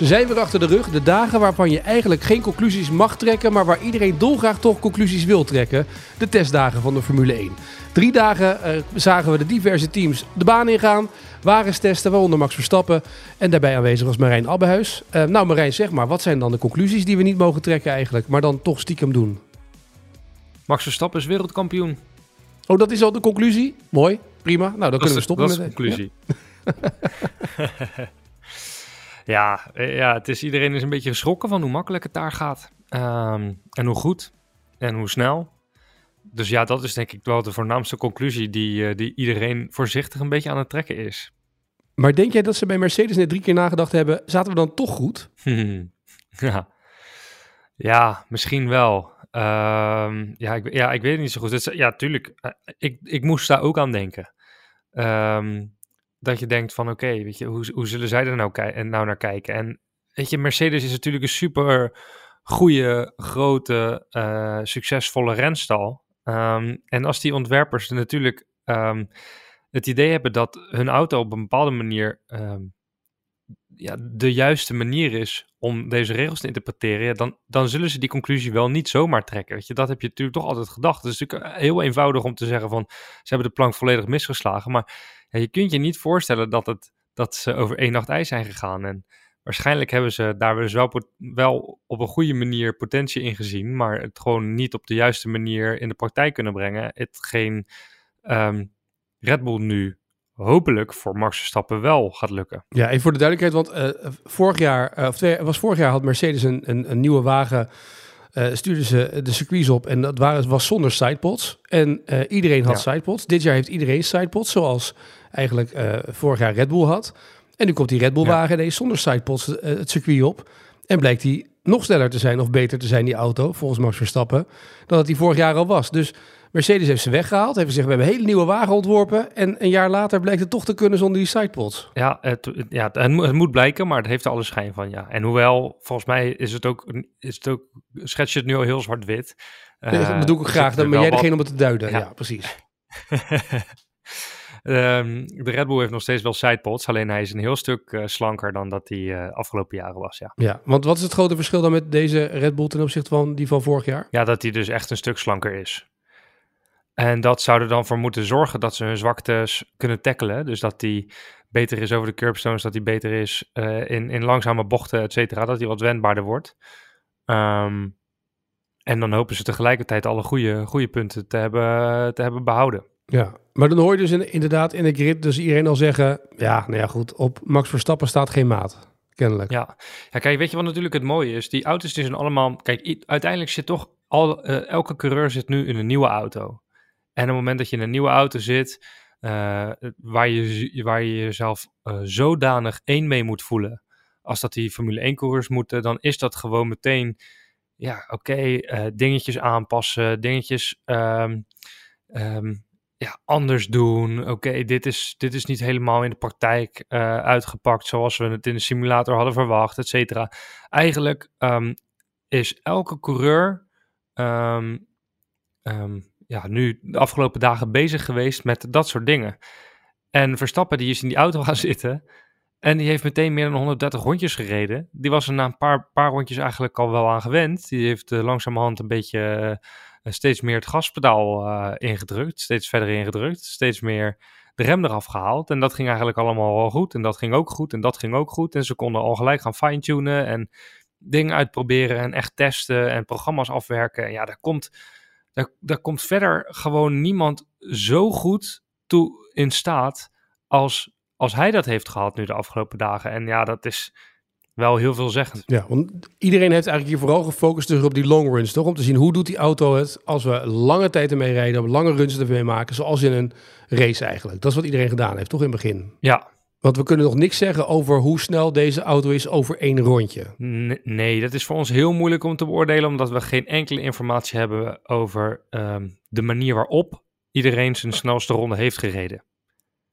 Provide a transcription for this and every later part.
Ze zijn weer achter de rug. De dagen waarvan je eigenlijk geen conclusies mag trekken, maar waar iedereen dolgraag toch conclusies wil trekken. De testdagen van de Formule 1. Drie dagen eh, zagen we de diverse teams de baan ingaan. Wagens testen, waaronder Max Verstappen. En daarbij aanwezig was Marijn Abbehuis. Uh, nou Marijn, zeg maar, wat zijn dan de conclusies die we niet mogen trekken eigenlijk, maar dan toch stiekem doen? Max Verstappen is wereldkampioen. Oh, dat is al de conclusie? Mooi, prima. Nou, dan kunnen we stoppen dat met de conclusie. Ja. Ja, eh, ja het is, iedereen is een beetje geschrokken van hoe makkelijk het daar gaat. Um, en hoe goed en hoe snel. Dus ja, dat is denk ik wel de voornaamste conclusie die, uh, die iedereen voorzichtig een beetje aan het trekken is. Maar denk jij dat ze bij Mercedes net drie keer nagedacht hebben, zaten we dan toch goed? ja. ja, misschien wel. Um, ja, ik, ja, ik weet het niet zo goed. Ja, tuurlijk. Uh, ik, ik moest daar ook aan denken. Um, dat je denkt van oké, weet je, hoe, hoe zullen zij er nou, nou naar kijken? En weet je, Mercedes is natuurlijk een super goede, grote, uh, succesvolle renstal. Um, en als die ontwerpers natuurlijk um, het idee hebben dat hun auto op een bepaalde manier um, ja, de juiste manier is om deze regels te interpreteren, dan, dan zullen ze die conclusie wel niet zomaar trekken. Weet je? Dat heb je natuurlijk toch altijd gedacht. Het is natuurlijk heel eenvoudig om te zeggen van ze hebben de plank volledig misgeslagen, maar ja, je kunt je niet voorstellen dat, het, dat ze over één nacht ijs zijn gegaan. En waarschijnlijk hebben ze daar dus wel, wel op een goede manier potentie in gezien, maar het gewoon niet op de juiste manier in de praktijk kunnen brengen. Hetgeen um, Red Bull nu hopelijk voor Max Verstappen wel gaat lukken. Ja, even voor de duidelijkheid, want uh, vorig jaar, uh, of twee, was vorig jaar had Mercedes een, een, een nieuwe wagen uh, stuurden ze de circuits op en dat waren, was zonder sidepods. En iedereen had ja. sidepods. Dit jaar heeft iedereen sidepods, zoals eigenlijk vorig jaar Red Bull had. En nu komt die Red Bull wagen ja. zonder sidepods het circuit op. En blijkt die nog sneller te zijn of beter te zijn, die auto, volgens Max Verstappen, dan dat die vorig jaar al was. Dus Mercedes heeft ze weggehaald. Heeft gezegd, we hebben een hele nieuwe wagen ontworpen. En een jaar later blijkt het toch te kunnen zonder die sidepods. Ja, het, ja het, moet blijken, maar het heeft er alle schijn van, ja. En hoewel, volgens mij is het ook, is het ook schets je het nu al heel zwart-wit. Uh, ja, dat doe ik graag. Dan ben jij degene om het te duiden. Ja, ja precies. um, de Red Bull heeft nog steeds wel sidepods, alleen hij is een heel stuk uh, slanker dan dat hij uh, afgelopen jaren was. Ja. ja, want wat is het grote verschil dan met deze Red Bull ten opzichte van die van vorig jaar? Ja, dat hij dus echt een stuk slanker is. En dat zou er dan voor moeten zorgen dat ze hun zwaktes kunnen tackelen. Dus dat die beter is over de curbstones, dat hij beter is uh, in, in langzame bochten, et cetera. Dat hij wat wendbaarder wordt. Um, en dan hopen ze tegelijkertijd alle goede, goede punten te hebben, te hebben behouden. Ja, maar dan hoor je dus in, inderdaad in de grid dus iedereen al zeggen... ja, nou ja, goed, op Max Verstappen staat geen maat, kennelijk. Ja, ja kijk, weet je wat natuurlijk het mooie is? Die auto's die zijn allemaal... Kijk, uiteindelijk zit toch... Al, uh, elke coureur zit nu in een nieuwe auto. En op het moment dat je in een nieuwe auto zit, uh, waar, je, waar je jezelf uh, zodanig één mee moet voelen, als dat die Formule 1 coureurs moeten, dan is dat gewoon meteen, ja, oké, uh, dingetjes aanpassen, dingetjes um, um, ja, anders doen. Oké, dit, is, dit is niet helemaal in de praktijk uitgepakt zoals we het in de simulator hadden verwacht, et cetera. Eigenlijk um, is elke coureur ja, nu de afgelopen dagen bezig geweest met dat soort dingen. En Verstappen die is in die auto gaan zitten en die heeft meteen meer dan 130 rondjes gereden. Die was er na een paar, paar rondjes eigenlijk al wel aan gewend. Die heeft uh, langzamerhand een beetje uh, steeds meer het gaspedaal ingedrukt, steeds verder ingedrukt, steeds meer de rem eraf gehaald. En dat ging eigenlijk allemaal wel goed en dat ging ook goed en dat ging ook goed. En ze konden al gelijk gaan fine-tunen en dingen uitproberen en echt testen en programma's afwerken. En ja, daar komt daar, daar komt verder gewoon niemand zo goed toe in staat als, als hij dat heeft gehad nu de afgelopen dagen. En ja, dat is wel heel veelzeggend. Ja, want iedereen heeft eigenlijk hier vooral gefocust dus op die long runs, toch? Om te zien hoe doet die auto het als we lange tijd ermee rijden, lange runs ermee maken, zoals in een race eigenlijk. Dat is wat iedereen gedaan heeft, toch in het begin? Ja, Want we kunnen nog niks zeggen over hoe snel deze auto is over één rondje. Nee, dat is voor ons heel moeilijk om te beoordelen, omdat we geen enkele informatie hebben over ehm, de manier waarop iedereen zijn snelste ronde heeft gereden.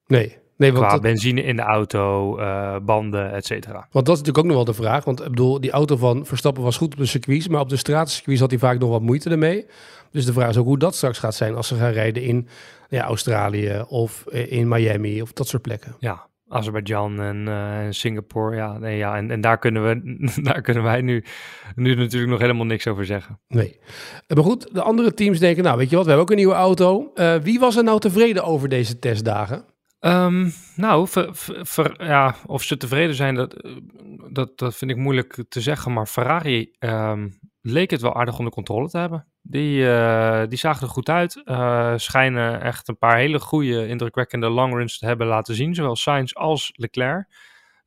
Nee, nee want, Qua dat, benzine in de auto, eh, banden, et cetera. want dat is natuurlijk ook nog wel de vraag. Want ik bedoel, die auto van Verstappen was goed op de circuits, maar op de stratencircuits had hij vaak nog wat moeite ermee. Dus de vraag is ook hoe dat straks gaat zijn als ze gaan rijden in ja, Australië of eh, in Miami of dat soort plekken. Ja, Azerbeidzjan en, en Singapore, ja, nee, ja en, en daar, kunnen we, daar kunnen wij nu, nu natuurlijk nog helemaal niks over zeggen. Nee. Maar goed, de andere teams denken, nou weet je wat, we hebben ook een nieuwe auto. Eh, wie was er nou tevreden over deze testdagen? Ehm, nou, ver- ver- ver- ja, of ze tevreden zijn, dat, eh, dat, dat vind ik moeilijk te zeggen. Maar Ferrari ehm, leek het wel aardig onder controle te hebben. Die, eh, die zagen er goed uit. eh, schijnen echt een paar hele goede, indrukwekkende longruns te hebben laten zien. Zowel Sainz als Leclerc.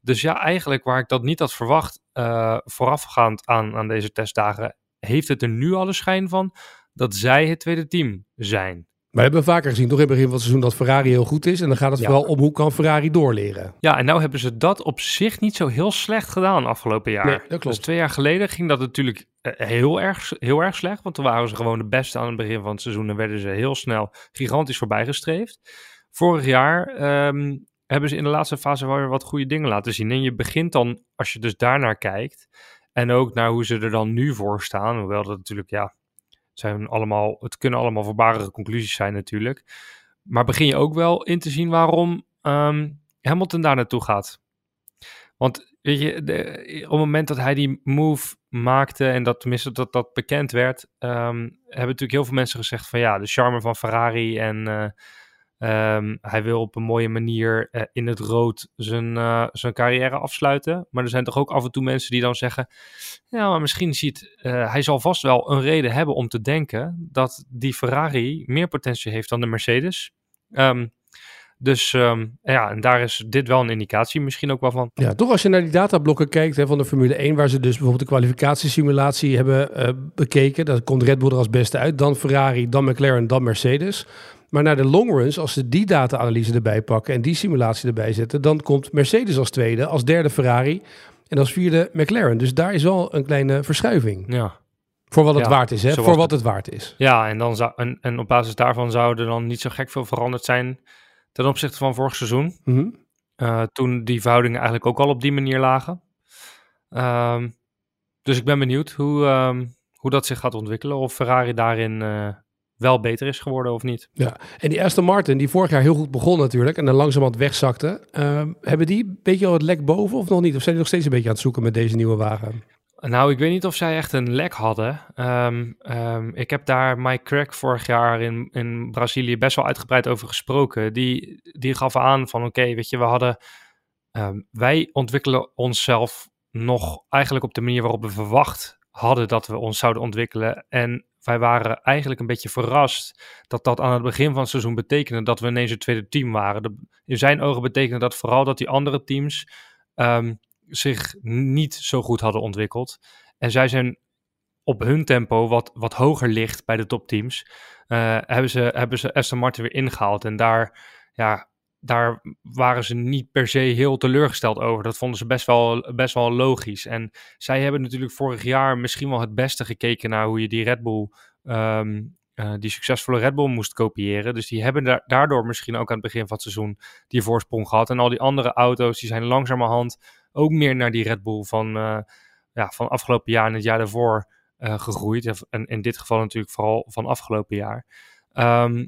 Dus ja, eigenlijk waar ik dat niet had verwacht, eh, voorafgaand aan, aan deze testdagen, heeft het er nu al de schijn van dat zij het tweede team zijn. Maar we hebben vaker gezien, toch in het begin van het seizoen, dat Ferrari heel goed is. En dan gaat het Ja. vooral om hoe kan Ferrari doorleren. Ja, en nou hebben ze dat op zich niet zo heel slecht gedaan afgelopen jaar. Nee, dat klopt. Dus twee jaar geleden ging dat natuurlijk eh, heel erg, heel erg slecht. Want toen waren ze gewoon de beste aan het begin van het seizoen. En werden ze heel snel gigantisch voorbijgestreefd. Vorig jaar ehm, hebben ze in de laatste fase wel weer wat goede dingen laten zien. En je begint dan, als je dus daarnaar kijkt. En ook naar hoe ze er dan nu voor staan. Hoewel dat natuurlijk, ja, zijn allemaal, het kunnen allemaal voorbarige conclusies zijn natuurlijk. Maar begin je ook wel in te zien waarom ehm, Hamilton daar naartoe gaat. Want weet je, op het moment dat hij die move maakte en dat tenminste dat dat bekend werd, ehm, hebben natuurlijk heel veel mensen gezegd van ja, de charme van Ferrari en eh, ehm, hij wil op een mooie manier eh, in het rood zijn, eh, zijn carrière afsluiten. Maar er zijn toch ook af en toe mensen die dan zeggen, ja, maar misschien ziet eh, hij zal vast wel een reden hebben om te denken dat die Ferrari meer potentie heeft dan de Mercedes. Ehm, dus ehm, ja, en daar is dit wel een indicatie misschien ook wel van. Ja, toch als je naar die datablokken kijkt hè, van de Formule 1, waar ze dus bijvoorbeeld de kwalificatiesimulatie hebben bekeken, dat komt Red Bull er als beste uit, dan Ferrari, dan McLaren, dan Mercedes. Maar naar de longruns, als ze die data-analyse erbij pakken en die simulatie erbij zetten, dan komt Mercedes als tweede, als derde Ferrari en als vierde McLaren. Dus daar is wel een kleine verschuiving. Ja, Voor wat het Ja, waard is, hè? Voor wat het waard is. ja en, dan zou, en, en op basis daarvan zou er dan niet zo gek veel veranderd zijn ten opzichte van vorig seizoen. Mhm. eh, toen die verhoudingen eigenlijk ook al op die manier lagen. Ehm, dus ik ben benieuwd hoe, ehm, hoe dat zich gaat ontwikkelen. Of Ferrari daarin eh, wel beter is geworden of niet. Ja, en die Aston Martin, die vorig jaar heel goed begon natuurlijk en dan langzamerhand wegzakte, ehm, hebben die een beetje al het lek boven of nog niet? Of zijn die nog steeds een beetje aan het zoeken met deze nieuwe wagen? Nou, ik weet niet of zij echt een lek hadden. Ehm, ehm, ik heb daar Mike Crack vorig jaar in, in Brazilië best wel uitgebreid over gesproken. Die, die gaf aan van oké, weet je, we hadden... wij ontwikkelen onszelf nog eigenlijk op de manier waarop we verwacht hadden dat we ons zouden ontwikkelen. En wij waren eigenlijk een beetje verrast dat dat aan het begin van het seizoen betekende dat we ineens het tweede team waren. De- in zijn ogen betekende dat vooral dat die andere teams ehm, zich niet zo goed hadden ontwikkeld. En zij zijn op hun tempo wat, wat hoger ligt bij de topteams. eh hebben, ze, hebben ze Aston Martin weer ingehaald. En daar, ja, daar waren ze niet per se heel teleurgesteld over. Dat vonden ze best wel, best wel logisch. En zij hebben natuurlijk vorig jaar misschien wel het beste gekeken naar hoe je die Red Bull, ehm, eh, die succesvolle Red Bull moest kopiëren. Dus die hebben da- daardoor misschien ook aan het begin van het seizoen die voorsprong gehad. En al die andere auto's die zijn langzamerhand ook meer naar die Red Bull van, eh, ja, van afgelopen jaar en het jaar daarvoor eh, gegroeid. En in dit geval natuurlijk vooral van afgelopen jaar. Ehm,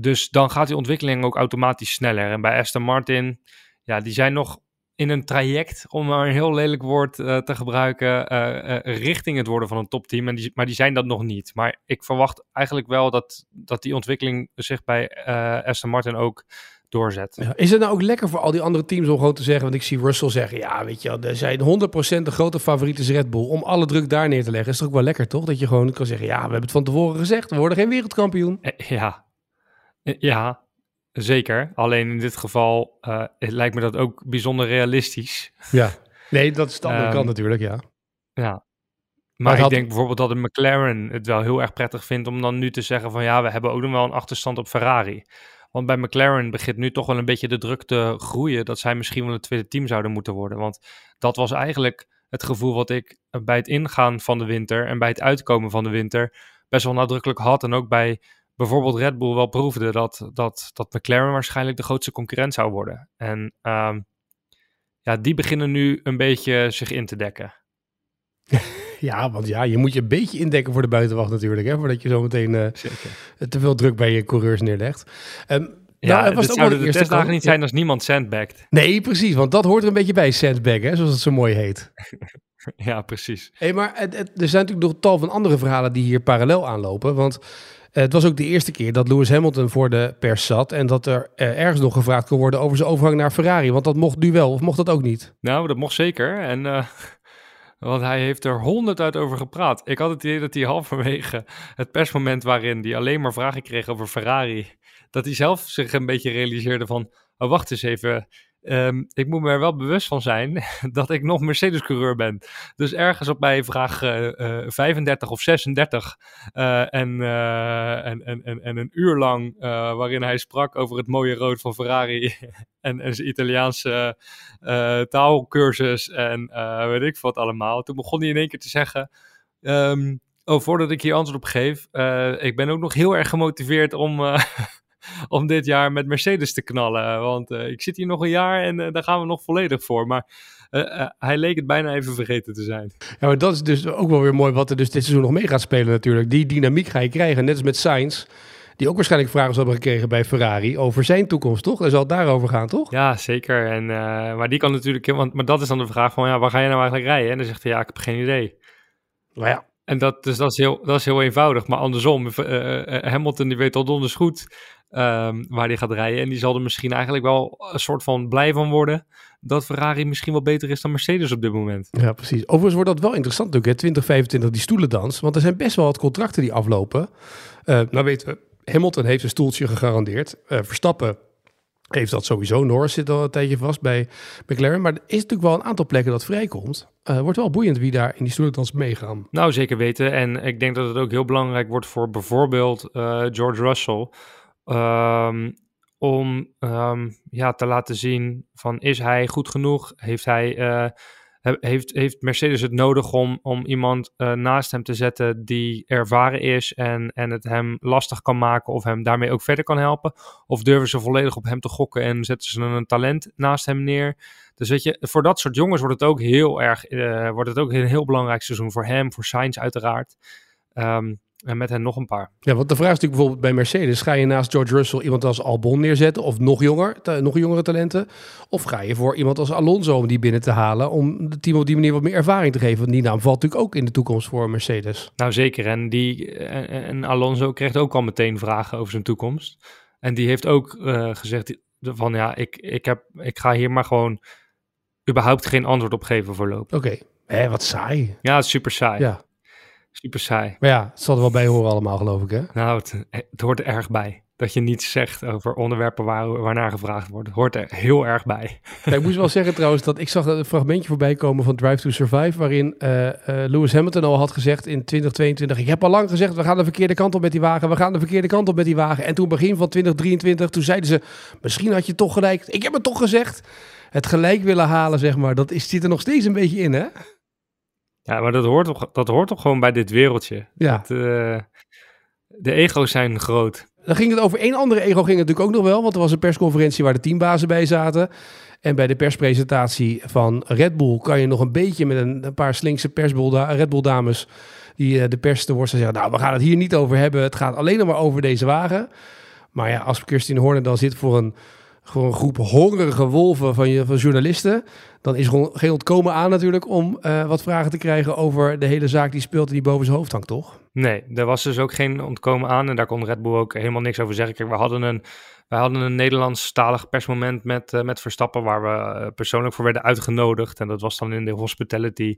dus dan gaat die ontwikkeling ook automatisch sneller. En bij Aston Martin, ja, die zijn nog in een traject, om maar een heel lelijk woord eh, te gebruiken, eh, eh, richting het worden van een topteam. En die, maar die zijn dat nog niet. Maar ik verwacht eigenlijk wel dat, dat die ontwikkeling zich bij Aston Martin ook doorzet. Ja, is het nou ook lekker voor al die andere teams om gewoon te zeggen, want ik zie Russell zeggen, ja weet je wel, er zijn 100% de grote favoriet is Red Bull, om alle druk daar neer te leggen. Is toch ook wel lekker toch? Dat je gewoon kan zeggen, ja we hebben het van tevoren gezegd, we worden geen wereldkampioen. Ja, ja, zeker. Alleen in dit geval eh, het lijkt me dat ook bijzonder realistisch. Ja. Nee, dat is de andere Ehm, kant natuurlijk, ja. Ja. Maar ik had- denk bijvoorbeeld dat een McLaren het wel heel erg prettig vindt om dan nu te zeggen van ja, we hebben ook nog wel een achterstand op Ferrari. Want bij McLaren begint nu toch wel een beetje de druk te groeien dat zij misschien wel het tweede team zouden moeten worden. Want dat was eigenlijk het gevoel wat ik bij het ingaan van de winter en bij het uitkomen van de winter best wel nadrukkelijk had. En ook bij bijvoorbeeld Red Bull wel proefde dat, dat, dat McLaren waarschijnlijk de grootste concurrent zou worden. En um, ja, die beginnen nu een beetje zich in te dekken. Ja, want ja, je moet je een beetje indekken voor de buitenwacht natuurlijk, hè, voordat je zo meteen uh, te veel druk bij je coureurs neerlegt. Um, ja, nou, was het zouden de testdagen niet zijn als niemand sandbagged. Nee, precies, want dat hoort er een beetje bij, sandbag, hè, zoals het zo mooi heet. ja, precies. Hey, maar er zijn natuurlijk nog tal van andere verhalen die hier parallel aanlopen, want eh, het was ook de eerste keer dat Lewis Hamilton voor de pers zat en dat er uh, ergens nog gevraagd kon worden over zijn overgang naar Ferrari, want dat mocht nu wel, of mocht dat ook niet? Nou, dat mocht zeker en... Uh... Want hij heeft er honderd uit over gepraat. Ik had het idee dat hij halverwege het persmoment waarin hij alleen maar vragen kreeg over Ferrari, dat hij zelf zich een beetje realiseerde van, oh wacht eens even, um, ik moet me er wel bewust van zijn dat ik nog Mercedes-coureur ben. Dus ergens op bij vraag uh, uh, 35 of 36 uh, en, en, en, en, en een uur lang waarin hij sprak over het mooie rood van Ferrari en, en zijn Italiaanse taalkursus en weet ik wat allemaal. Toen begon hij in één keer te zeggen... Um, Oh, voordat ik hier antwoord op geef, ik ben ook nog heel erg gemotiveerd om, om dit jaar met Mercedes te knallen. Want uh, ik zit hier nog een jaar en daar gaan we nog volledig voor. Maar hij leek het bijna even vergeten te zijn. Ja, maar dat is dus ook wel weer mooi wat er dus dit seizoen nog mee gaat spelen natuurlijk. Die dynamiek ga je krijgen, net als met Sainz. Die ook waarschijnlijk vragen zal hebben gekregen bij Ferrari over zijn toekomst, toch? En zal het daarover gaan, toch? Ja, zeker. En, maar die kan natuurlijk... Want, maar dat is dan de vraag van, ja, waar ga je nou eigenlijk rijden? En dan zegt hij, ja, ik heb geen idee. Nou ja, en dat, dus dat, is heel, dat is heel eenvoudig. Maar andersom, uh, Hamilton die weet al donders goed um, waar hij gaat rijden. En die zal er misschien eigenlijk wel een soort van blij van worden. Dat Ferrari misschien wel beter is dan Mercedes op dit moment. Ja, precies. Overigens wordt dat wel interessant natuurlijk, hè? 2025, die stoelendans. Want er zijn best wel wat contracten die aflopen. Uh, nou weten we, Hamilton heeft een stoeltje gegarandeerd. Verstappen heeft dat sowieso. Norris zit al een tijdje vast bij McLaren. Maar er is natuurlijk wel een aantal plekken dat vrijkomt. Uh, wordt wel boeiend wie daar in die stoelendans meegaan. Nou, zeker weten. En ik denk dat het ook heel belangrijk wordt voor bijvoorbeeld uh, George Russell. Um, om um, ja, te laten zien van is hij goed genoeg? Heeft hij... Uh, heeft, heeft Mercedes het nodig om, om iemand uh, naast hem te zetten die ervaren is en, en het hem lastig kan maken of hem daarmee ook verder kan helpen? Of durven ze volledig op hem te gokken en zetten ze een talent naast hem neer? Dus weet je, voor dat soort jongens wordt het ook heel erg, uh, wordt het ook een heel belangrijk seizoen voor hem, voor Sainz uiteraard. Um, en met hen nog een paar. Ja, want de vraag is natuurlijk bijvoorbeeld bij Mercedes: ga je naast George Russell iemand als Albon neerzetten, of nog jonger, nog jongere talenten? Of ga je voor iemand als Alonso om die binnen te halen, om het team op die manier wat meer ervaring te geven? Want die naam valt natuurlijk ook in de toekomst voor Mercedes. Nou zeker, en, die, en, Alonso kreeg ook al meteen vragen over zijn toekomst. En die heeft ook uh, gezegd van ja, ik, ik, heb, ik ga hier maar gewoon überhaupt geen antwoord op geven voorlopig. Oké, okay. wat saai. Ja, super saai. Ja. Super saai. Maar ja, het zal er wel bij horen allemaal, geloof ik, hè? Nou, het, het hoort er erg bij. Dat je niets zegt over onderwerpen waar, waarnaar gevraagd wordt. Het hoort er heel erg bij. Ja, ik moest wel zeggen trouwens dat ik zag een fragmentje voorbij komen van Drive to Survive. Waarin uh, uh, Lewis Hamilton al had gezegd in 2022. Ik heb al lang gezegd, we gaan de verkeerde kant op met die wagen. We gaan de verkeerde kant op met die wagen. En toen begin van 2023, toen zeiden ze, misschien had je toch gelijk. Ik heb het toch gezegd. Het gelijk willen halen, zeg maar, dat is, zit er nog steeds een beetje in, hè? Ja, maar dat hoort toch, dat hoort toch gewoon bij dit wereldje. Ja. Dat, uh, de ego's zijn groot. Dan ging het over één andere ego ging het natuurlijk ook nog wel. Want er was een persconferentie waar de teambazen bij zaten. En bij de perspresentatie van Red Bull kan je nog een beetje met een, een paar slinkse Red Bull dames die uh, de pers te worsten zeggen. Nou, we gaan het hier niet over hebben. Het gaat alleen nog maar over deze wagen. Maar ja, als Christine Horner dan zit voor een gewoon een groep hongerige wolven van, je, van journalisten. Dan is er geen ontkomen aan natuurlijk om uh, wat vragen te krijgen over de hele zaak die speelt en die boven zijn hoofd hangt, toch? Nee, er was dus ook geen ontkomen aan en daar kon Red Bull ook helemaal niks over zeggen. We hadden een, wij hadden een Nederlandstalig persmoment met, uh, met Verstappen waar we uh, persoonlijk voor werden uitgenodigd. En dat was dan in de hospitality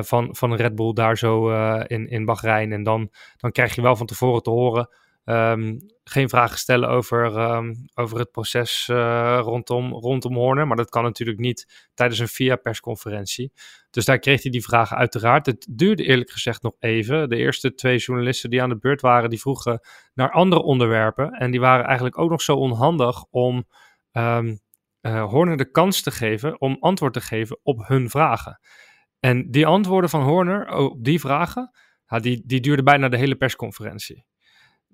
van, van Red Bull daar zo in, in Bahrein. En dan, dan krijg je wel van tevoren te horen Ehm, geen vragen stellen over, ehm, over het proces uh, rondom, rondom Horner. Maar dat kan natuurlijk niet tijdens een VIA-persconferentie. Dus daar kreeg hij die vragen uiteraard. Het duurde eerlijk gezegd nog even. De eerste twee journalisten die aan de beurt waren, die vroegen naar andere onderwerpen. En die waren eigenlijk ook nog zo onhandig om um, uh, Horner de kans te geven om antwoord te geven op hun vragen. En die antwoorden van Horner op die vragen, die, die duurden bijna de hele persconferentie.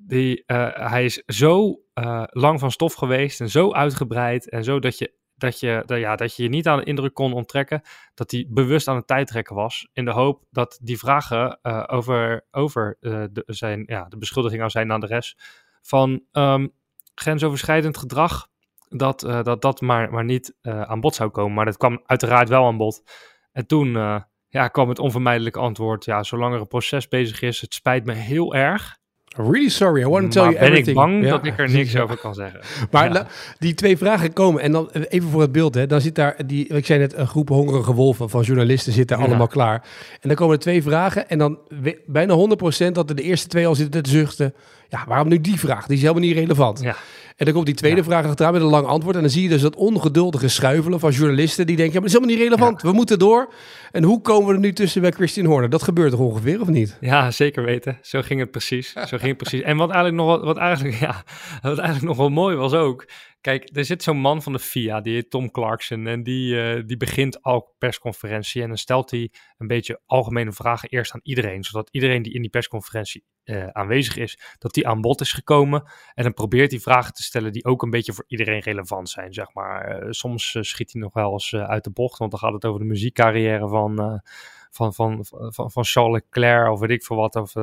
Die, uh, hij is zo uh, lang van stof geweest en zo uitgebreid en zo dat je, dat, je, ja, dat je je niet aan de indruk kon onttrekken dat hij bewust aan het tijdrekken was. In de hoop dat die vragen uh, over, over de, zijn, ja, de beschuldiging aan zijn adres van um, grensoverschrijdend gedrag, dat dat, dat maar, maar niet aan bod zou komen. Maar dat kwam uiteraard wel aan bod. En toen ja, kwam het onvermijdelijke antwoord, ja, zolang er een proces bezig is, het spijt me heel erg. Really sorry, I want to tell maar you ben everything. ik bang Ja. dat ik er niks over kan zeggen. Maar Ja. die twee vragen komen en dan even voor het beeld. Hè, dan zit daar, die, ik zei net, een groep hongerige wolven van journalisten zit daar Ja. allemaal klaar. En dan komen er twee vragen en dan bijna 100% dat er de eerste twee al zitten te zuchten. Ja, waarom nu die vraag? Die is helemaal niet relevant. Ja. En dan komt die tweede Ja. vraag achteraan met een lang antwoord. En dan zie je dus dat ongeduldige schuivelen van journalisten die denken, ja, maar dat is helemaal niet relevant. We moeten door. En hoe komen we er nu tussen bij Christian Horner? Dat gebeurt toch ongeveer, of niet? Ja, zeker weten. Zo ging het precies. Zo ging het precies. En wat eigenlijk nog wat eigenlijk, ja, wat eigenlijk nog wel mooi was ook. Kijk, er zit zo'n man van de FIA, die heet Tom Clarkson. En die, eh, die begint al persconferentie. En dan stelt hij een beetje algemene vragen eerst aan iedereen. Zodat iedereen die in die persconferentie eh, aanwezig is, dat die aan bod is gekomen. En dan probeert hij vragen te stellen die ook een beetje voor iedereen relevant zijn, zeg maar. Eh, soms eh, schiet hij nog wel eens uit de bocht, want dan gaat het over de muziekcarrière van, van, van, van, van Charles Leclerc of weet ik veel wat. Of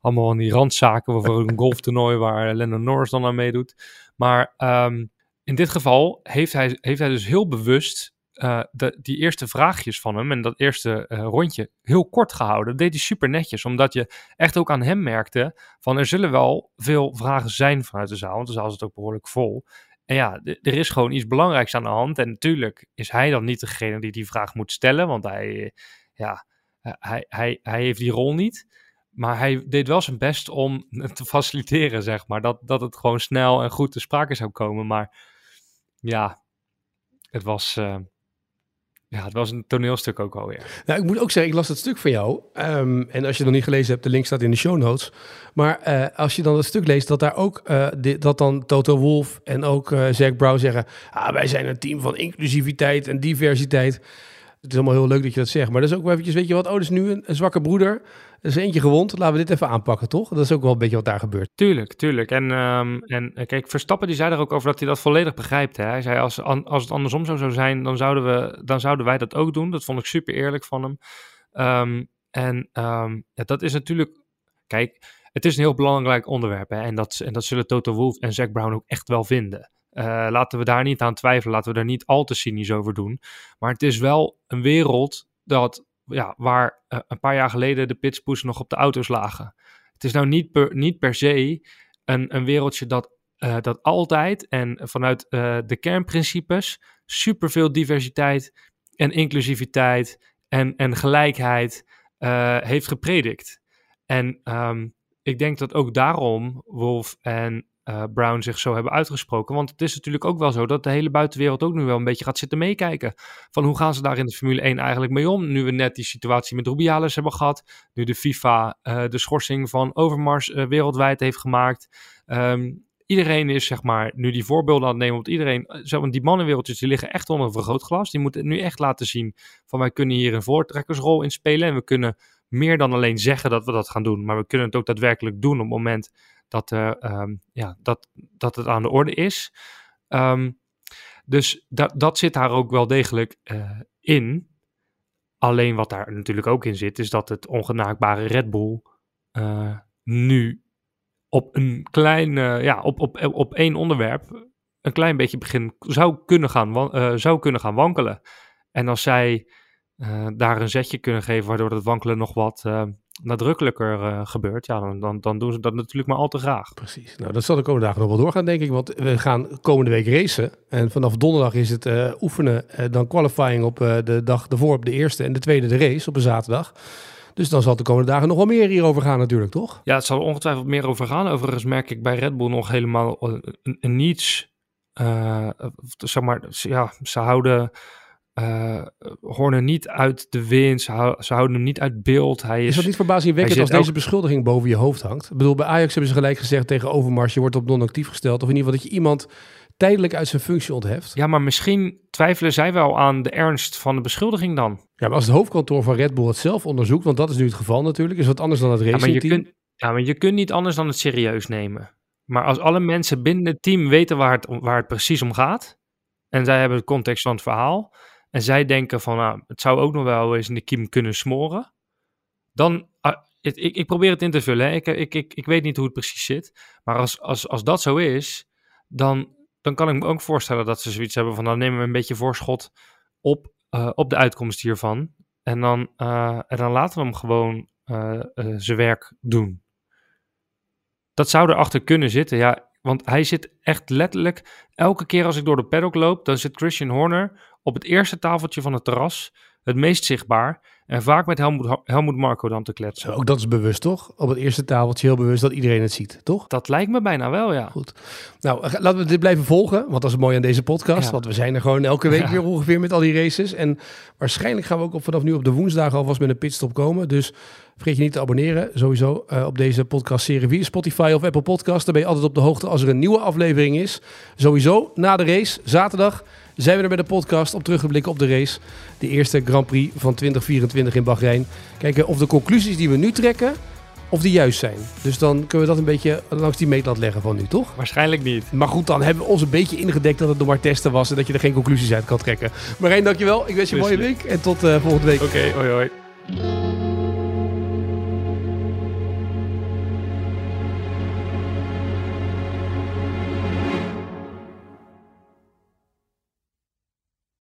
allemaal van die randzaken over een golftoernooi waar Lennon Norris dan aan meedoet. Maar ehm, in dit geval heeft hij, heeft hij dus heel bewust eh, die eerste vraagjes van hem en dat eerste eh, rondje heel kort gehouden. Dat deed hij super netjes, omdat je echt ook aan hem merkte van er zullen wel veel vragen zijn vanuit de zaal, want de zaal zit ook behoorlijk vol. En ja, er is gewoon iets belangrijks aan de hand. En natuurlijk is hij dan niet degene die die vraag moet stellen, want hij, ja, eh, hij, hij, hij heeft die rol niet. Maar hij deed wel zijn best om het te faciliteren, zeg maar. Dat, dat het gewoon snel en goed te sprake zou komen. Maar ja, het was, ja, het was een toneelstuk ook alweer. Nou, ik moet ook zeggen, ik las het stuk van jou. Ehm, en als je het nog niet gelezen hebt, de link staat in de show notes. Maar eh, als je dan het stuk leest, dat daar ook, eh, dat dan Toto Wolf en ook eh Zack Brown zeggen... Ah, wij zijn een team van inclusiviteit en diversiteit. Het is allemaal heel leuk dat je dat zegt. Maar dat is ook wel eventjes, weet je wat, oh, dat is nu een, een zwakke broeder. Is eentje gewond, laten we dit even aanpakken, toch? Dat is ook wel een beetje wat daar gebeurt. Tuurlijk, tuurlijk. En, ehm, en eh, kijk, Verstappen die zei er ook over dat hij dat volledig begrijpt. Hè? Hij zei, als, als het andersom zo zou zijn, dan zouden, we, dan zouden wij dat ook doen. Dat vond ik super eerlijk van hem. Ehm, en ehm, ja, dat is natuurlijk... Kijk, het is een heel belangrijk onderwerp. Hè? En, dat, en dat zullen Toto Wolff en Zack Brown ook echt wel vinden. Eh, laten we daar niet aan twijfelen. Laten we daar niet al te cynisch over doen. Maar het is wel een wereld dat, ja, waar eh, een paar jaar geleden de pitspoes nog op de auto's lagen. Het is nou niet per, niet per se een, een wereldje dat, eh, dat altijd en vanuit eh, de kernprincipes superveel diversiteit en inclusiviteit en, en gelijkheid heeft gepredikt. En ehm, ik denk dat ook daarom Wolf en eh, Brown zich zo hebben uitgesproken. Want het is natuurlijk ook wel zo dat de hele buitenwereld ook nu wel een beetje gaat zitten meekijken. Van hoe gaan ze daar in de Formule 1 eigenlijk mee om? Nu we net die situatie met Rubiales hebben gehad. Nu de FIFA eh, de schorsing van Overmars eh, wereldwijd heeft gemaakt. Ehm, iedereen is zeg maar nu die voorbeelden aan het nemen. Want iedereen, want die mannenwereldjes die liggen echt onder een vergrootglas. Die moeten nu echt laten zien van wij kunnen hier een voortrekkersrol in spelen. En we kunnen meer dan alleen zeggen dat we dat gaan doen. Maar we kunnen het ook daadwerkelijk doen op het moment dat, eh, ehm, ja, dat, dat het aan de orde is. Ehm, dus dat, dat zit daar ook wel degelijk eh, in. Alleen wat daar natuurlijk ook in zit, is dat het ongenaakbare Red Bull eh, nu op een klein, ja, op, op, op één onderwerp een klein beetje begin zou kunnen gaan, zou kunnen gaan wankelen. En als zij daar een zetje kunnen geven, waardoor dat wankelen nog wat nadrukkelijker eh, gebeurt, ja, dan, dan, dan doen ze dat natuurlijk maar al te graag. Precies. Nou, dat zal de komende dagen nog wel doorgaan, denk ik. Want we gaan komende week racen. En vanaf donderdag is het eh, oefenen. eh, dan qualifying op de dag ervoor op de eerste en de tweede de race op een zaterdag. Dus dan zal de komende dagen nog wel meer hierover gaan natuurlijk, toch? Ja, het zal ongetwijfeld meer over gaan. Overigens merk ik bij Red Bull nog helemaal niets. Zeg maar, ja, ze houden uh, Horner niet uit de wind. Ze, hou, ze, houden hem niet uit beeld. Hij is, is dat niet verbazingwekkend als deze beschuldiging boven je hoofd hangt? Ik bedoel, bij Ajax hebben ze gelijk gezegd tegen Overmars... je wordt op non-actief gesteld. Of in ieder geval dat je iemand tijdelijk uit zijn functie ontheft. Ja, maar misschien twijfelen zij wel aan de ernst van de beschuldiging dan. Ja, maar als het hoofdkantoor van Red Bull het zelf onderzoekt... want dat is nu het geval natuurlijk, is wat anders dan het racing ja, maar je ja, maar je kunt niet anders dan het serieus nemen. Maar als alle mensen binnen het team weten waar het, waar het precies om gaat... en zij hebben de context van het verhaal... en zij denken van, nou, het zou ook nog wel eens in de kiem kunnen smoren... dan... Uh, ik, ik, probeer het in te vullen. Ik, ik, ik, ik weet niet hoe het precies zit. Maar als, als, als dat zo is, dan, dan kan ik me ook voorstellen dat ze zoiets hebben van dan nemen we een beetje voorschot op, uh, op de uitkomst hiervan. En dan, en dan laten we hem gewoon uh, zijn werk doen. Dat zou erachter kunnen zitten, ja. Want hij zit echt letterlijk, elke keer als ik door de paddock loop, dan zit Christian Horner op het eerste tafeltje van het terras, het meest zichtbaar. En vaak met Helmoet, Helmoet Marco dan te kletsen. Ook dat is bewust, toch? Op het eerste tafeltje heel bewust dat iedereen het ziet, toch? Dat lijkt me bijna wel, ja. Goed. Nou, laten we dit blijven volgen, want dat is mooi aan deze podcast. Ja. Want we zijn er gewoon elke week ja. weer ongeveer met al die races. En waarschijnlijk gaan we ook op, vanaf nu op de woensdag alvast met een pitstop komen. Dus vergeet je niet te abonneren, sowieso, uh, op deze podcastserie via Spotify of Apple Podcast. Dan ben je altijd op de hoogte als er een nieuwe aflevering is. Sowieso, na de race, zaterdag zijn we er met de podcast op teruggeblikken op de race. De eerste Grand Prix van 2024 in Bahrein. Kijken of de conclusies die we nu trekken, of die juist zijn. Dus dan kunnen we dat een beetje langs die meetlat leggen van nu, toch? Waarschijnlijk niet. Maar goed, dan hebben we ons een beetje ingedekt dat het nog maar testen was en dat je er geen conclusies uit kan trekken. Marijn, dankjewel. Ik wens je een mooie week en tot uh, volgende week. Oké, okay, hoi hoi.